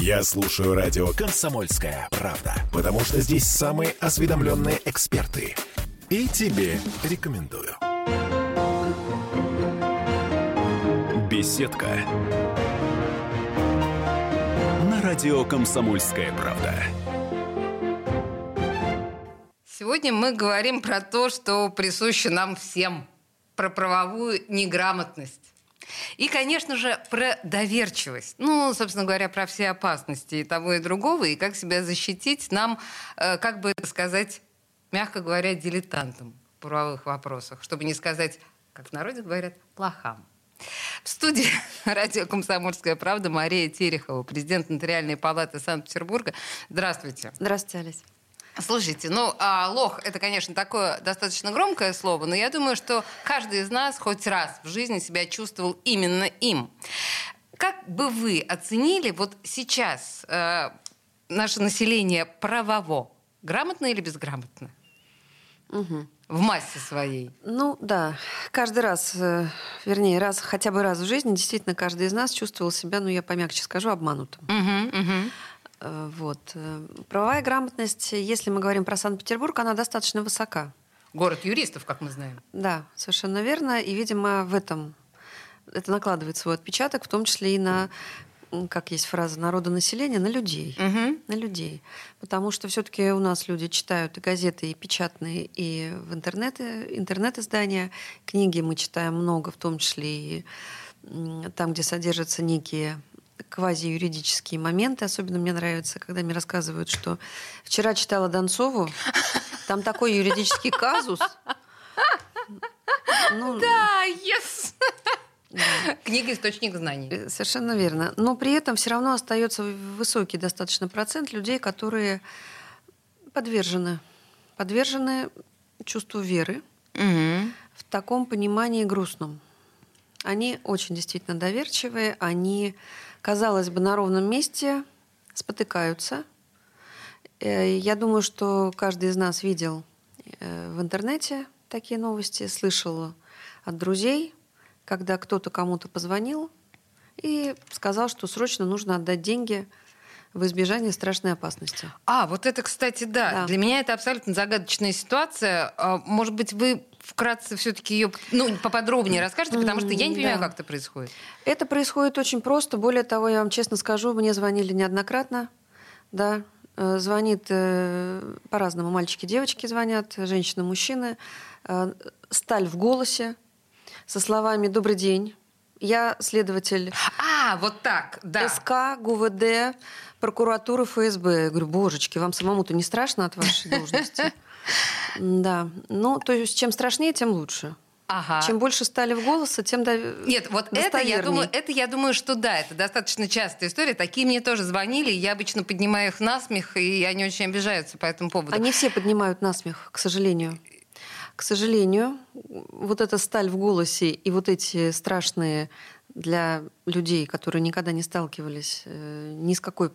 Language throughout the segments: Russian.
Я слушаю радио «Комсомольская правда», потому что здесь самые осведомленные эксперты. И тебе рекомендую. Беседка. На радио «Комсомольская правда». Сегодня мы говорим про то, что присуще нам всем, про правовую неграмотность. И, конечно же, про доверчивость. Ну, собственно говоря, про все опасности и того, и другого, и как себя защитить нам, э, как бы сказать, мягко говоря, дилетантам в правовых вопросах, чтобы не сказать, как в народе говорят, плохам. В студии радио «Комсомольская правда» Мария Терехова, президент Нотариальной палаты Санкт-Петербурга. Здравствуйте. Здравствуйте, Олесь. Слушайте, ну, а, лох – это, конечно, такое достаточно громкое слово, но я думаю, что каждый из нас хоть раз в жизни себя чувствовал именно им. Как бы вы оценили вот сейчас э, наше население правово? Грамотно или безграмотно? Угу. В массе своей. Ну да, каждый раз, э, вернее, раз хотя бы раз в жизни действительно каждый из нас чувствовал себя, ну я помягче скажу, обманутым. Угу, угу. Э, вот. Э, правовая грамотность, если мы говорим про Санкт-Петербург, она достаточно высока. Город юристов, как мы знаем. Да, совершенно верно. И, видимо, в этом это накладывает свой отпечаток, в том числе и на как есть фраза народонаселения, на людей. Угу. На людей. Потому что все-таки у нас люди читают и газеты, и печатные, и в интернете, интернет-издания. Книги мы читаем много, в том числе и там, где содержатся некие квази-юридические моменты. Особенно мне нравится, когда мне рассказывают, что вчера читала Донцову, там такой юридический казус. Ну, да, yes! Да. Книга источник знаний. Э, совершенно верно. Но при этом все равно остается высокий достаточно процент людей, которые подвержены, подвержены чувству веры угу. в таком понимании грустном. Они очень действительно доверчивые, они казалось бы, на ровном месте спотыкаются. Э, я думаю, что каждый из нас видел э, в интернете такие новости, слышал от друзей, когда кто-то кому-то позвонил и сказал, что срочно нужно отдать деньги в избежание страшной опасности. А, вот это, кстати, да. да. Для меня это абсолютно загадочная ситуация. А, может быть, вы вкратце все-таки ее ну, поподробнее расскажете, потому что я не понимаю, да. как это происходит. Это происходит очень просто. Более того, я вам честно скажу, мне звонили неоднократно. Да, э, звонит э, по-разному. Мальчики, девочки звонят, женщины, мужчины. Э, сталь в голосе со словами «Добрый день». Я следователь а, вот так, да. СК, ГУВД, прокуратуры, ФСБ. Я говорю, божечки, вам самому-то не страшно от вашей должности? Да. Ну, то есть, чем страшнее, тем лучше. Ага. Чем больше стали в голоса, тем до... Нет, вот это я, думаю, это я думаю, что да, это достаточно частая история. Такие мне тоже звонили, я обычно поднимаю их на смех, и они очень обижаются по этому поводу. Они все поднимают на смех, к сожалению. К сожалению, вот эта сталь в голосе и вот эти страшные для людей, которые никогда не сталкивались э, ни с какой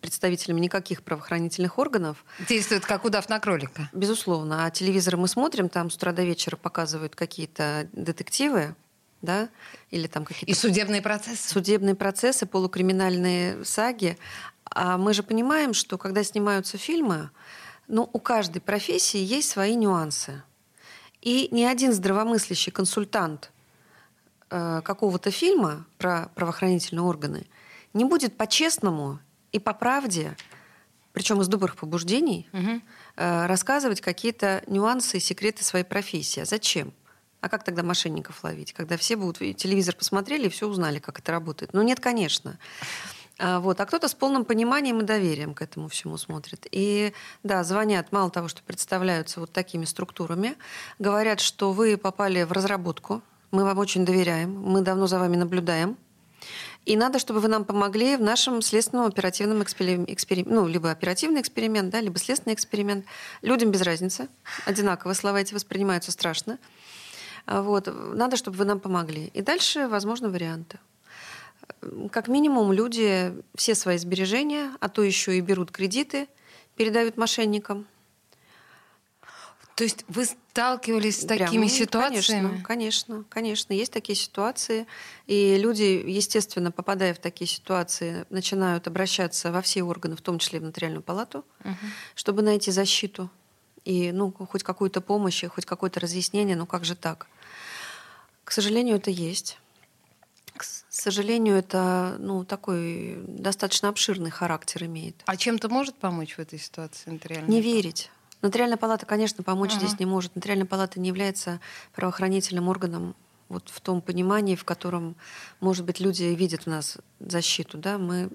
представителями никаких правоохранительных органов. Действует как удав на кролика. Безусловно. А телевизор мы смотрим, там с утра до вечера показывают какие-то детективы, да, или там какие-то... И судебные процессы. Судебные процессы, полукриминальные саги. А мы же понимаем, что когда снимаются фильмы, ну, у каждой профессии есть свои нюансы. И ни один здравомыслящий консультант – э, какого-то фильма про правоохранительные органы не будет по-честному и по правде, причем из добрых побуждений, угу. э, рассказывать какие-то нюансы и секреты своей профессии. А зачем? А как тогда мошенников ловить? Когда все будут телевизор посмотрели и все узнали, как это работает. Ну нет, конечно. А, вот. А кто-то с полным пониманием и доверием к этому всему смотрит. И да, звонят, мало того, что представляются вот такими структурами, говорят, что вы попали в разработку мы вам очень доверяем, мы давно за вами наблюдаем. И надо, чтобы вы нам помогли в нашем следственном оперативном эксперименте, ну, либо оперативный эксперимент, да, либо следственный эксперимент. Людям без разницы. Одинаково слова эти воспринимаются страшно. А вот. Надо, чтобы вы нам помогли. И дальше, возможно, варианты. Как минимум, люди все свои сбережения, а то еще и берут кредиты, передают мошенникам – То есть вы сталкивались с такими Прямо, ситуациями? Конечно, конечно, конечно. Есть такие ситуации. И люди, естественно, попадая в такие ситуации, начинают обращаться во все органы, в том числе в нотариальную палату, Мгм. чтобы найти защиту и ну, хоть какую-то помощь, и хоть какое-то разъяснение, ну как же так? К сожалению, это есть. К сожалению, это ну, такой достаточно обширный характер имеет. А чем-то может помочь в этой ситуации нотариальная Не палата? верить. Нотариальная палата, конечно, помочь Ага. здесь не может. Нотариальная палата не является правоохранительным органом вот в том понимании, в котором, может быть, люди видят в нас защиту. Да? Мы...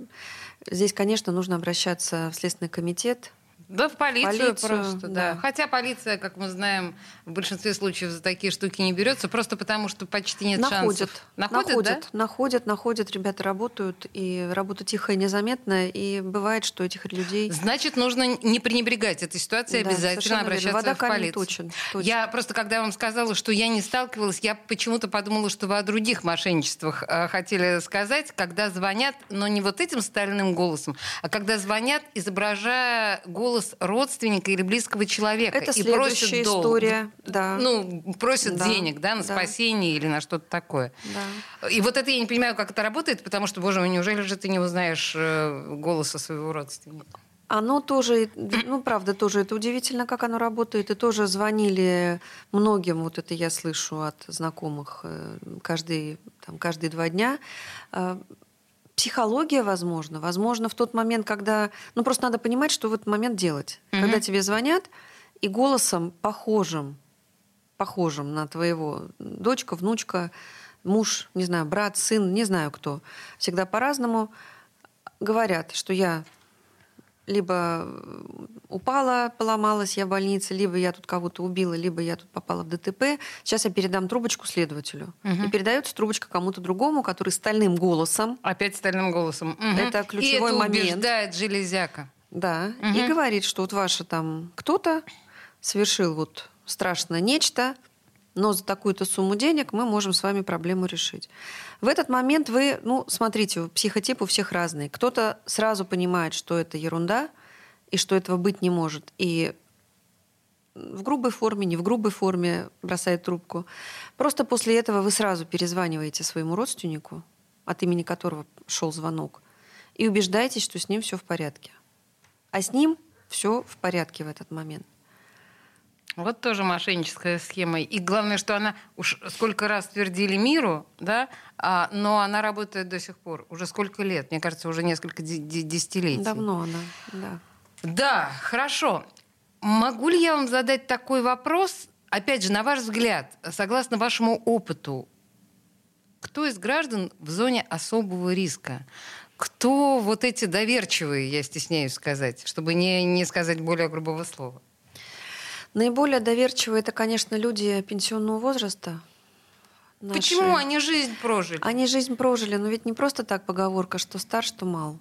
Здесь, конечно, нужно обращаться в Следственный комитет. Да, в полицию, Полицию, просто, да. да. Хотя полиция, как мы знаем, в большинстве случаев за такие штуки не берется, просто потому что почти нет находят, шансов. Находят, находят, да? находят, находят, ребята работают, и работа тихо и незаметно, и бывает, что этих людей... Значит, нужно не пренебрегать этой ситуацией, Да, обязательно обращаться Вода в полицию. точен, точно. Я просто, когда вам сказала, что я не сталкивалась, я почему-то подумала, что вы о других мошенничествах э, хотели сказать, когда звонят, но не вот этим стальным голосом, а когда звонят, изображая голос родственника или близкого человека. Это и следующая просят долг. история. Да. Ну, просят Да, денег, да, на да. спасение или на что-то такое. Да. И вот это я не понимаю, как это работает, потому что, боже мой, неужели же ты не узнаешь э, голоса своего родственника? Оно тоже, ну, правда, тоже это удивительно, как оно работает. И тоже звонили многим, вот это я слышу от знакомых э, каждый, там, каждые два дня. Психология, возможно. Возможно, в тот момент, когда... Ну, просто надо понимать, что в этот момент делать. Мгм. Когда тебе звонят, и голосом похожим, похожим на твоего дочка, внучка, муж, не знаю, брат, сын, не знаю кто, всегда по-разному, говорят, что я либо э, упала, поломалась я в больнице, либо я тут кого-то убила, либо я тут попала в ДТП. Сейчас я передам трубочку следователю. Мгм. И передается трубочка кому-то другому, который стальным голосом, Опять стальным голосом. Мгм. Это ключевой И это момент. убеждает железяка. да, Мгм. и говорит, что вот ваша там кто-то совершил вот страшное нечто, но за такую-то сумму денег мы можем с вами проблему решить. В этот момент вы, ну, смотрите, психотип у всех разный. Кто-то сразу понимает, что это ерунда, и что этого быть не может. И в грубой форме, не в грубой форме бросает трубку. Просто после этого вы сразу перезваниваете своему родственнику, от имени которого шел звонок, и убеждаетесь, что с ним все в порядке. А с ним все в порядке в этот момент. Вот тоже мошенническая схема. И главное, что она уж сколько раз твердили миру, да, а, но она работает до сих пор. Уже сколько лет? Мне кажется, уже несколько де- де- десятилетий. Давно она, да. Да, хорошо. Могу ли я вам задать такой вопрос? Опять же, на ваш взгляд, согласно вашему опыту, кто из граждан в зоне особого риска? Кто вот эти доверчивые, я стесняюсь сказать, чтобы не, не сказать более грубого слова? Наиболее доверчивые это, конечно, люди пенсионного возраста. наши. Почему они жизнь прожили? Они жизнь прожили, но ведь не просто так поговорка, что стар, что мал.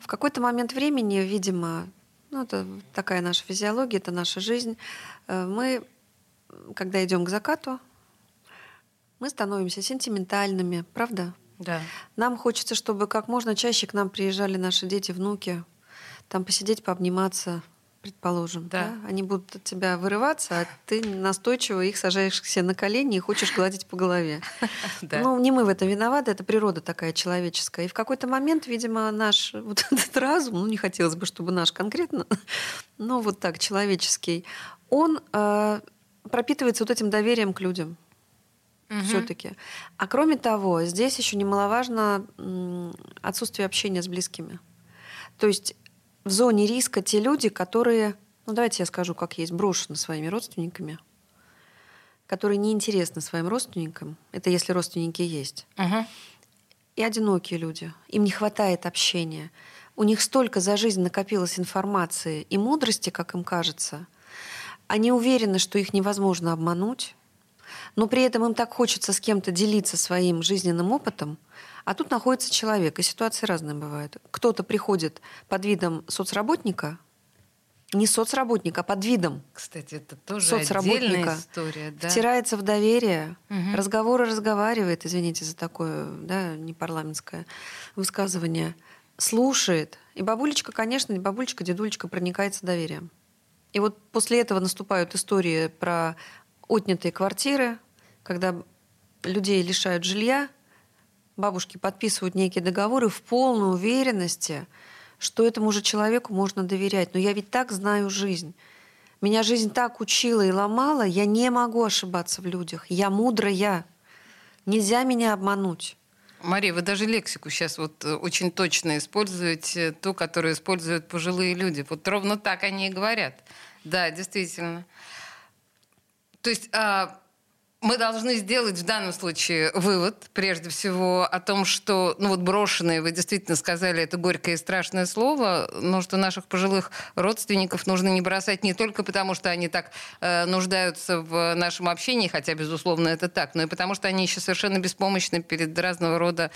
В какой-то момент времени, видимо, ну, это такая наша физиология, это наша жизнь, э, мы, когда идем к закату, мы становимся сентиментальными, правда? Да. Нам хочется, чтобы как можно чаще к нам приезжали наши дети, внуки, там посидеть, пообниматься, предположим. Да. Они будут от тебя вырываться, а ты настойчиво их сажаешь к себе на колени и хочешь гладить по голове. Да. Ну, не мы в этом виноваты, это природа такая человеческая. И в какой-то момент, видимо, наш вот этот разум, ну, не хотелось бы, чтобы наш конкретно, но вот так, человеческий, он э, пропитывается вот этим доверием к людям Мгм. все-таки. А кроме того, здесь еще немаловажно отсутствие общения с близкими. То есть в зоне риска те люди, которые, ну давайте я скажу, как есть, брошены своими родственниками, которые неинтересны своим родственникам, это если родственники есть, Мгм. и одинокие люди. Им не хватает общения. У них столько за жизнь накопилось информации и мудрости, как им кажется. Они уверены, что их невозможно обмануть, но при этом им так хочется с кем-то делиться своим жизненным опытом, а тут находится человек, и ситуации разные бывают. Кто-то приходит под видом соцработника, не соцработника, а под видом Кстати, это тоже соцработника, отдельная история. Да? втирается в доверие, Мгм. разговоры разговаривает, извините за такое да, непарламентское высказывание, слушает. И бабулечка, конечно, бабулечка, дедулечка проникается доверием. И вот после этого наступают истории про отнятые квартиры, когда людей лишают жилья, бабушки подписывают некие договоры в полной уверенности, что этому же человеку можно доверять. Но я ведь так знаю жизнь. Меня жизнь так учила и ломала, я не могу ошибаться в людях. Я мудрая. Нельзя меня обмануть. Мария, вы даже лексику сейчас вот э, очень точно используете, ту, которую используют пожилые люди. Вот ровно так они и говорят. Да, действительно. То есть а, мы должны сделать в данном случае вывод, прежде всего, о том, что, ну вот брошенные, вы действительно сказали это горькое и страшное слово, но что наших пожилых родственников нужно не бросать не только потому, что они так э, нуждаются в нашем общении, хотя, безусловно, это так, но и потому, что они еще совершенно беспомощны перед разного рода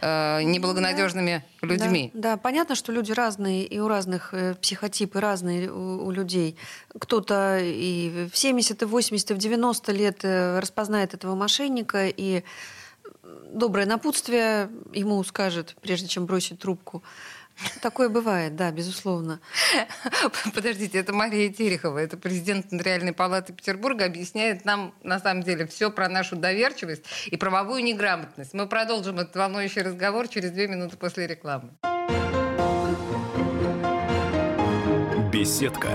э, неблагонадежными да. людьми. Да, да, понятно, что люди разные, и у разных э, психотипы разные у, у людей. Кто-то и в 70, и в 80, и в 90 лет э, распознает этого мошенника, и доброе напутствие ему скажет, прежде чем бросить трубку. Такое бывает, да, безусловно. Подождите, это Мария Терехова, это президент Нотариальной палаты Петербурга, объясняет нам, на самом деле, все про нашу доверчивость и правовую неграмотность. Мы продолжим этот волнующий разговор через две минуты после рекламы. Беседка.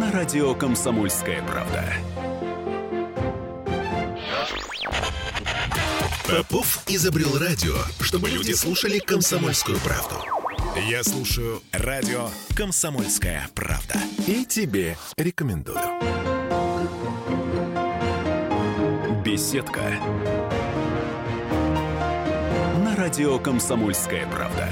На радио «Комсомольская правда». Попов изобрел радио, чтобы люди слушали комсомольскую правду. Я слушаю радио «Комсомольская правда». И тебе рекомендую. Беседка. На радио «Комсомольская правда».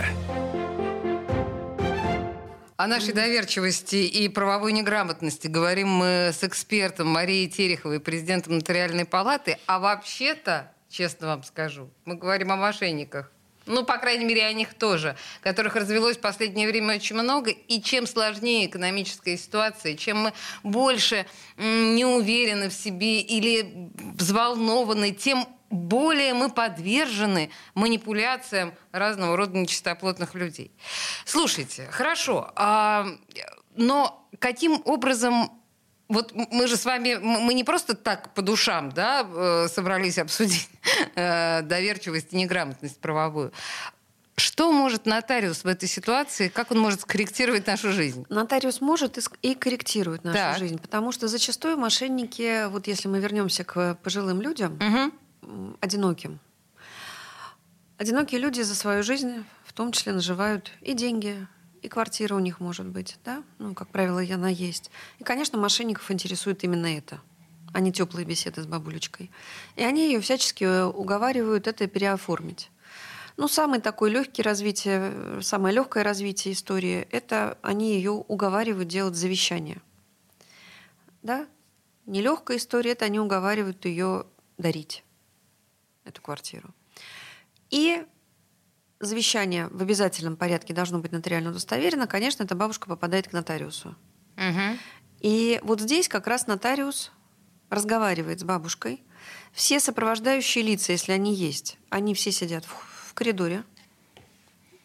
О нашей доверчивости и правовой неграмотности говорим мы с экспертом Марией Тереховой, президентом Нотариальной палаты. А вообще-то честно вам скажу. Мы говорим о мошенниках. Ну, по крайней мере, о них тоже, которых развелось в последнее время очень много. И чем сложнее экономическая ситуация, чем мы больше не уверены в себе или взволнованы, тем более мы подвержены манипуляциям разного рода нечистоплотных людей. Слушайте, хорошо, а, но каким образом вот мы же с вами, мы не просто так по душам да, э, собрались обсудить э, доверчивость и неграмотность правовую. Что может нотариус в этой ситуации, как он может скорректировать нашу жизнь? Нотариус может и корректирует нашу так. жизнь, потому что зачастую мошенники, вот если мы вернемся к пожилым людям, угу. одиноким, одинокие люди за свою жизнь в том числе наживают и деньги, и квартира у них может быть, да, ну, как правило, она есть. И, конечно, мошенников интересует именно это, а не теплые беседы с бабулечкой. И они ее всячески уговаривают это переоформить. Ну, самый такой легкий развитие, самое легкое развитие истории, это они ее уговаривают делать завещание. Да? Нелегкая история, это они уговаривают ее дарить, эту квартиру. И завещание в обязательном порядке должно быть нотариально удостоверено, конечно, эта бабушка попадает к нотариусу. Угу. И вот здесь как раз нотариус разговаривает с бабушкой. Все сопровождающие лица, если они есть, они все сидят в, в коридоре,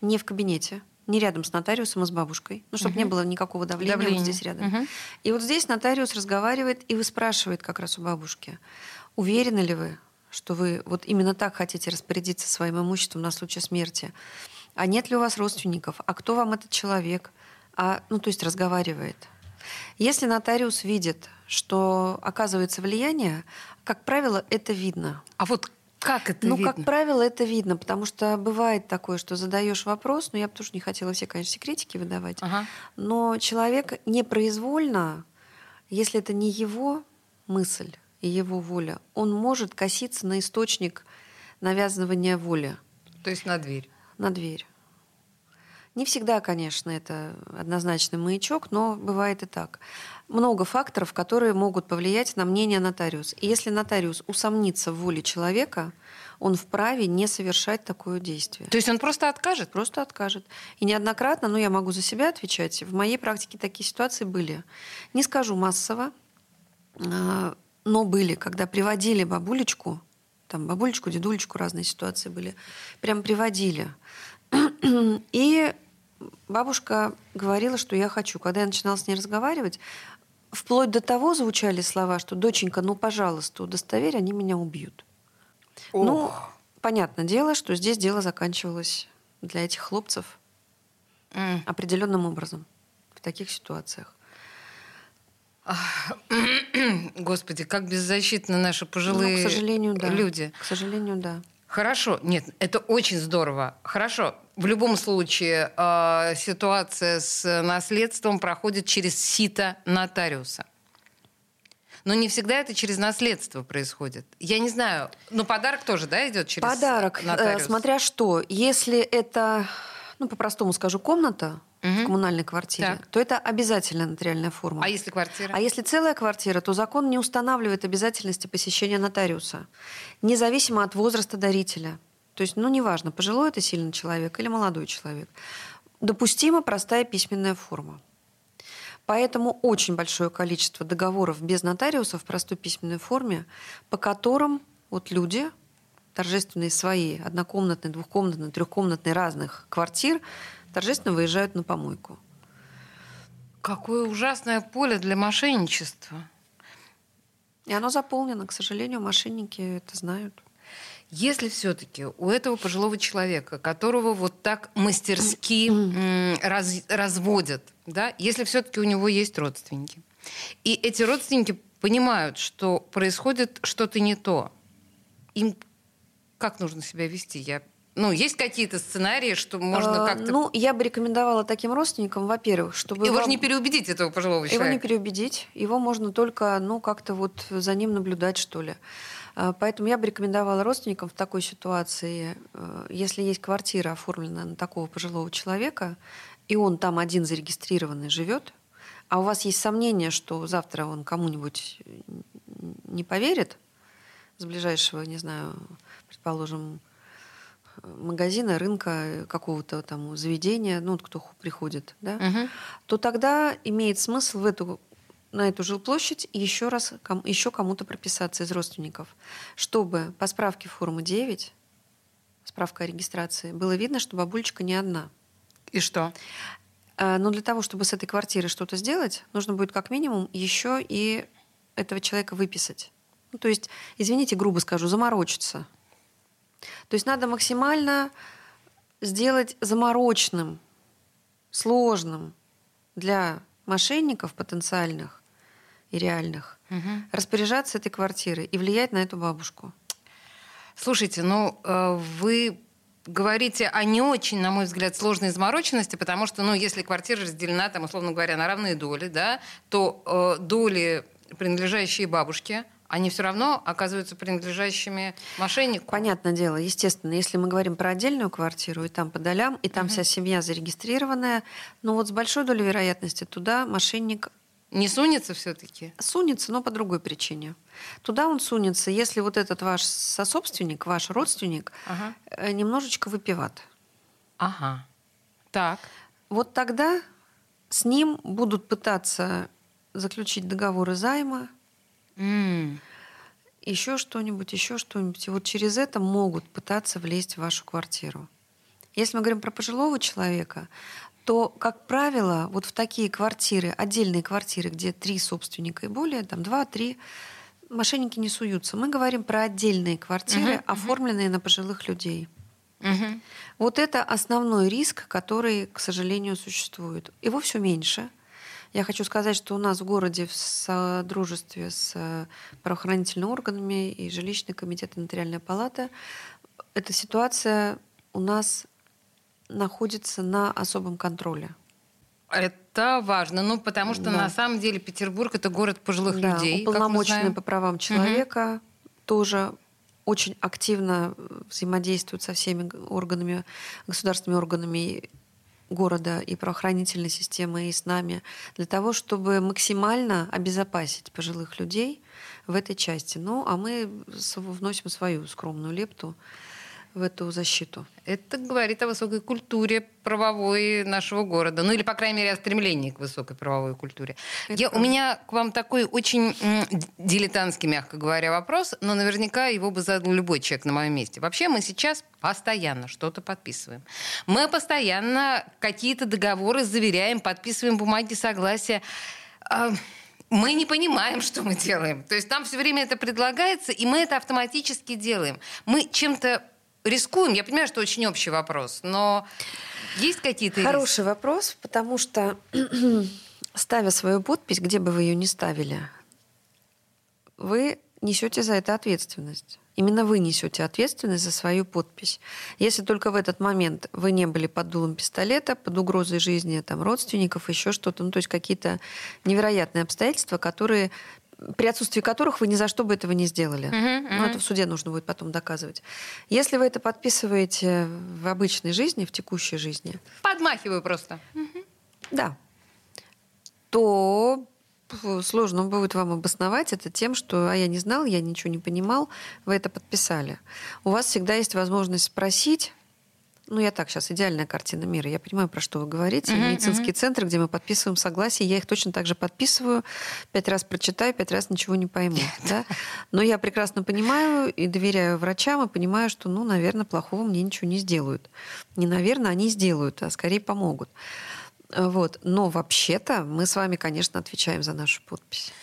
не в кабинете, не рядом с нотариусом, а с бабушкой, ну, чтобы угу. не было никакого давления, Давление. вот здесь рядом. Угу. И вот здесь нотариус разговаривает и выспрашивает как раз у бабушки, уверены ли вы, что вы вот именно так хотите распорядиться своим имуществом на случай смерти. А нет ли у вас родственников? А кто вам этот человек? А, ну, то есть разговаривает. Если нотариус видит, что оказывается влияние, как правило, это видно. А вот как это ну, видно? как правило, это видно, потому что бывает такое, что задаешь вопрос, но я бы тоже не хотела все, конечно, секретики выдавать, ага. но человек непроизвольно, если это не его мысль, и его воля, он может коситься на источник навязывания воли. То есть на дверь? На дверь. Не всегда, конечно, это однозначный маячок, но бывает и так. Много факторов, которые могут повлиять на мнение нотариуса. И если нотариус усомнится в воле человека, он вправе не совершать такое действие. То есть он просто откажет? Просто откажет. И неоднократно, ну я могу за себя отвечать, в моей практике такие ситуации были. Не скажу массово, а, но были, когда приводили бабулечку, там бабулечку, дедулечку, разные ситуации были, прям приводили. И бабушка говорила, что я хочу. Когда я начинала с ней разговаривать, вплоть до того звучали слова, что «доченька, ну, пожалуйста, удостоверь, они меня убьют». Ох. Ну, понятное дело, что здесь дело заканчивалось для этих хлопцев М. определенным образом в таких ситуациях. Господи, как беззащитны наши пожилые ну, к сожалению, да. люди. К сожалению, да. Хорошо, нет, это очень здорово. Хорошо, в любом случае э, ситуация с наследством проходит через сито нотариуса. Но не всегда это через наследство происходит. Я не знаю, но подарок тоже, да, идет через Подарок, э, нотариус? смотря что. Если это, ну, по-простому скажу, комната в Мгм. коммунальной квартире, Так. то это обязательная нотариальная форма. А если квартира? А если целая квартира, то закон не устанавливает обязательности посещения нотариуса, независимо от возраста дарителя. То есть, ну, неважно, пожилой это сильный человек или молодой человек. Допустима простая письменная форма. Поэтому очень большое количество договоров без нотариуса в простой письменной форме, по которым вот люди, торжественные свои, однокомнатные, двухкомнатные, трехкомнатные разных квартир, торжественно выезжают на помойку. Какое ужасное поле для мошенничества. И оно заполнено, к сожалению, мошенники это знают. Если все-таки у этого пожилого человека, которого вот так мастерски раз- разводят, да, если все-таки у него есть родственники, и эти родственники понимают, что происходит что-то не то, им как нужно себя вести? Я, ну, есть какие-то сценарии, что можно А, как-то... Ну, я бы рекомендовала таким родственникам, во-первых, чтобы... Его же вам- не переубедить, этого пожилого Его не человека. переубедить. Его можно только, ну, как-то вот за ним наблюдать, что ли. А, Поэтому я бы рекомендовала родственникам в такой ситуации, э, если есть квартира, оформленная на такого пожилого человека, и он там один зарегистрированный живет, а у вас есть сомнение, что завтра он кому-нибудь не поверит с ближайшего, не знаю, предположим, магазина, рынка, какого-то там заведения, ну, вот кто приходит, да, Мгм. то тогда имеет смысл в эту, на эту жилплощадь еще раз ком- еще кому-то прописаться из родственников, чтобы по справке формы 9, справка о регистрации, было видно, что бабулечка не одна. И что? А, Но для того, чтобы с этой квартиры что-то сделать, нужно будет как минимум еще и этого человека выписать. Ну, то есть, извините, грубо скажу, заморочиться. То есть надо максимально сделать заморочным, сложным для мошенников потенциальных и реальных Мгм. распоряжаться этой квартирой и влиять на эту бабушку. Слушайте, ну э, вы говорите о не очень, на мой взгляд, сложной замороченности, потому что, ну, если квартира разделена, там, условно говоря, на равные доли, да, то э, доли, принадлежащие бабушке, они все равно оказываются принадлежащими мошеннику. Понятное дело, естественно, если мы говорим про отдельную квартиру, и там по долям, и там вся семья зарегистрированная, но вот с большой долей вероятности туда мошенник Не сунется все-таки? сунется, но по другой причине. Туда он сунется, если вот этот ваш сособственник, ваш родственник, Ага. э, немножечко выпиват. Ага. Так. Вот тогда с ним будут пытаться заключить договоры займа, М. еще что-нибудь, еще что-нибудь. И вот через это могут пытаться влезть в вашу квартиру. Если мы говорим про пожилого человека, то, как правило, вот в такие квартиры, отдельные квартиры, где три собственника и более, там два-три, мошенники не суются. Мы говорим про отдельные квартиры, Мгм, оформленные на пожилых людей. Мгм. Вот это основной риск, который, к сожалению, существует. Его все меньше. Я хочу сказать, что у нас в городе в содружестве с э, правоохранительными органами и жилищный комитет и нотариальная палата эта ситуация у нас находится на особом контроле. Это важно, ну, потому что Да. на самом деле Петербург это город пожилых Да, людей. уполномоченные по правам человека тоже очень активно взаимодействуют со всеми органами, государственными органами города и правоохранительной системы и с нами для того, чтобы максимально обезопасить пожилых людей в этой части. Ну, а мы вносим свою скромную лепту в эту защиту. Это говорит о высокой культуре правовой нашего города. Ну или, по крайней мере, о стремлении к высокой правовой культуре. Я, у меня к вам такой очень дилетантский, мягко говоря, вопрос, но наверняка его бы задал любой человек на моем месте. Вообще мы сейчас постоянно что-то подписываем. Мы постоянно какие-то договоры заверяем, подписываем бумаги согласия. А, мы не понимаем, что мы делаем. То есть нам все время это предлагается, и мы это автоматически делаем. Мы чем-то рискуем. Я понимаю, что очень общий вопрос, но есть какие-то Хороший риски? вопрос, потому что ставя свою подпись, где бы вы ее ни ставили, вы несете за это ответственность. Именно вы несете ответственность за свою подпись. Если только в этот момент вы не были под дулом пистолета, под угрозой жизни там, родственников, еще что-то, ну, то есть какие-то невероятные обстоятельства, которые при отсутствии которых вы ни за что бы этого не сделали. Uh-huh, uh-huh. Ну, это в суде нужно будет потом доказывать. Если вы это подписываете в обычной жизни, в текущей жизни... Подмахиваю просто. Uh-huh. Да. То сложно будет вам обосновать это тем, что «а я не знал, я ничего не понимал, вы это подписали». У вас всегда есть возможность спросить, ну, я так, сейчас идеальная картина мира. Я понимаю, про что вы говорите. Uh-huh, Медицинские uh-huh. центры, где мы подписываем согласие, я их точно так же подписываю. Пять раз прочитаю, пять раз ничего не пойму. Да? Но я прекрасно понимаю и доверяю врачам, и понимаю, что, ну, наверное, плохого мне ничего не сделают. Не наверное, они сделают, а скорее помогут. Вот. Но вообще-то мы с вами, конечно, отвечаем за нашу подпись.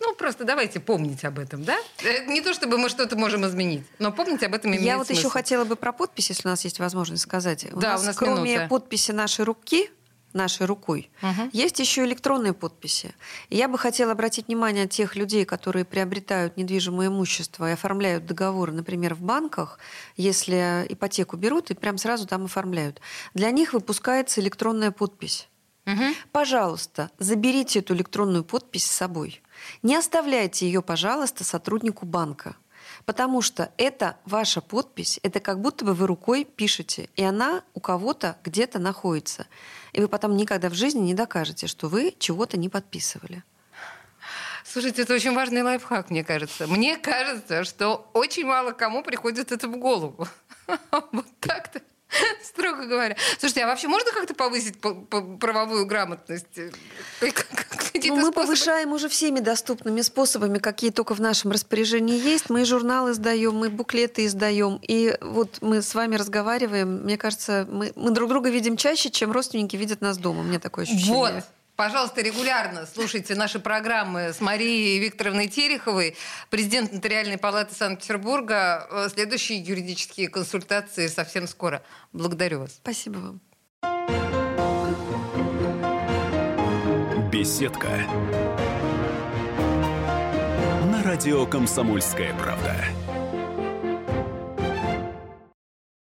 Ну, просто давайте помнить об этом, да? Э, не то, чтобы мы что-то можем изменить, но помнить об этом имеет Я вот смысл. еще хотела бы про подпись, если у нас есть возможность сказать. У да, нас, у нас кроме минута. подписи нашей руки, нашей рукой. Угу. Есть еще электронные подписи. И я бы хотела обратить внимание тех людей, которые приобретают недвижимое имущество и оформляют договоры, например, в банках, если ипотеку берут и прям сразу там оформляют. Для них выпускается электронная подпись. Угу. Пожалуйста, заберите эту электронную подпись с собой. Не оставляйте ее, пожалуйста, сотруднику банка. Потому что это ваша подпись, это как будто бы вы рукой пишете, и она у кого-то где-то находится. И вы потом никогда в жизни не докажете, что вы чего-то не подписывали. Слушайте, это очень важный лайфхак, мне кажется. Мне кажется, что очень мало кому приходит это в голову. Вот так-то. Строго говоря. Слушайте, а вообще можно как-то повысить правовую грамотность? Ну, мы повышаем уже всеми доступными способами, какие только в нашем распоряжении есть. Мы журналы издаем, мы буклеты издаем. И вот мы с вами разговариваем. Мне кажется, мы, мы друг друга видим чаще, чем родственники видят нас дома. Мне такое ощущение. Вот. Пожалуйста, регулярно слушайте наши программы с Марией Викторовной Тереховой, президент Нотариальной палаты Санкт-Петербурга. Э, следующие юридические консультации совсем скоро. Благодарю вас. Спасибо вам. Беседка. На радио «Комсомольская правда».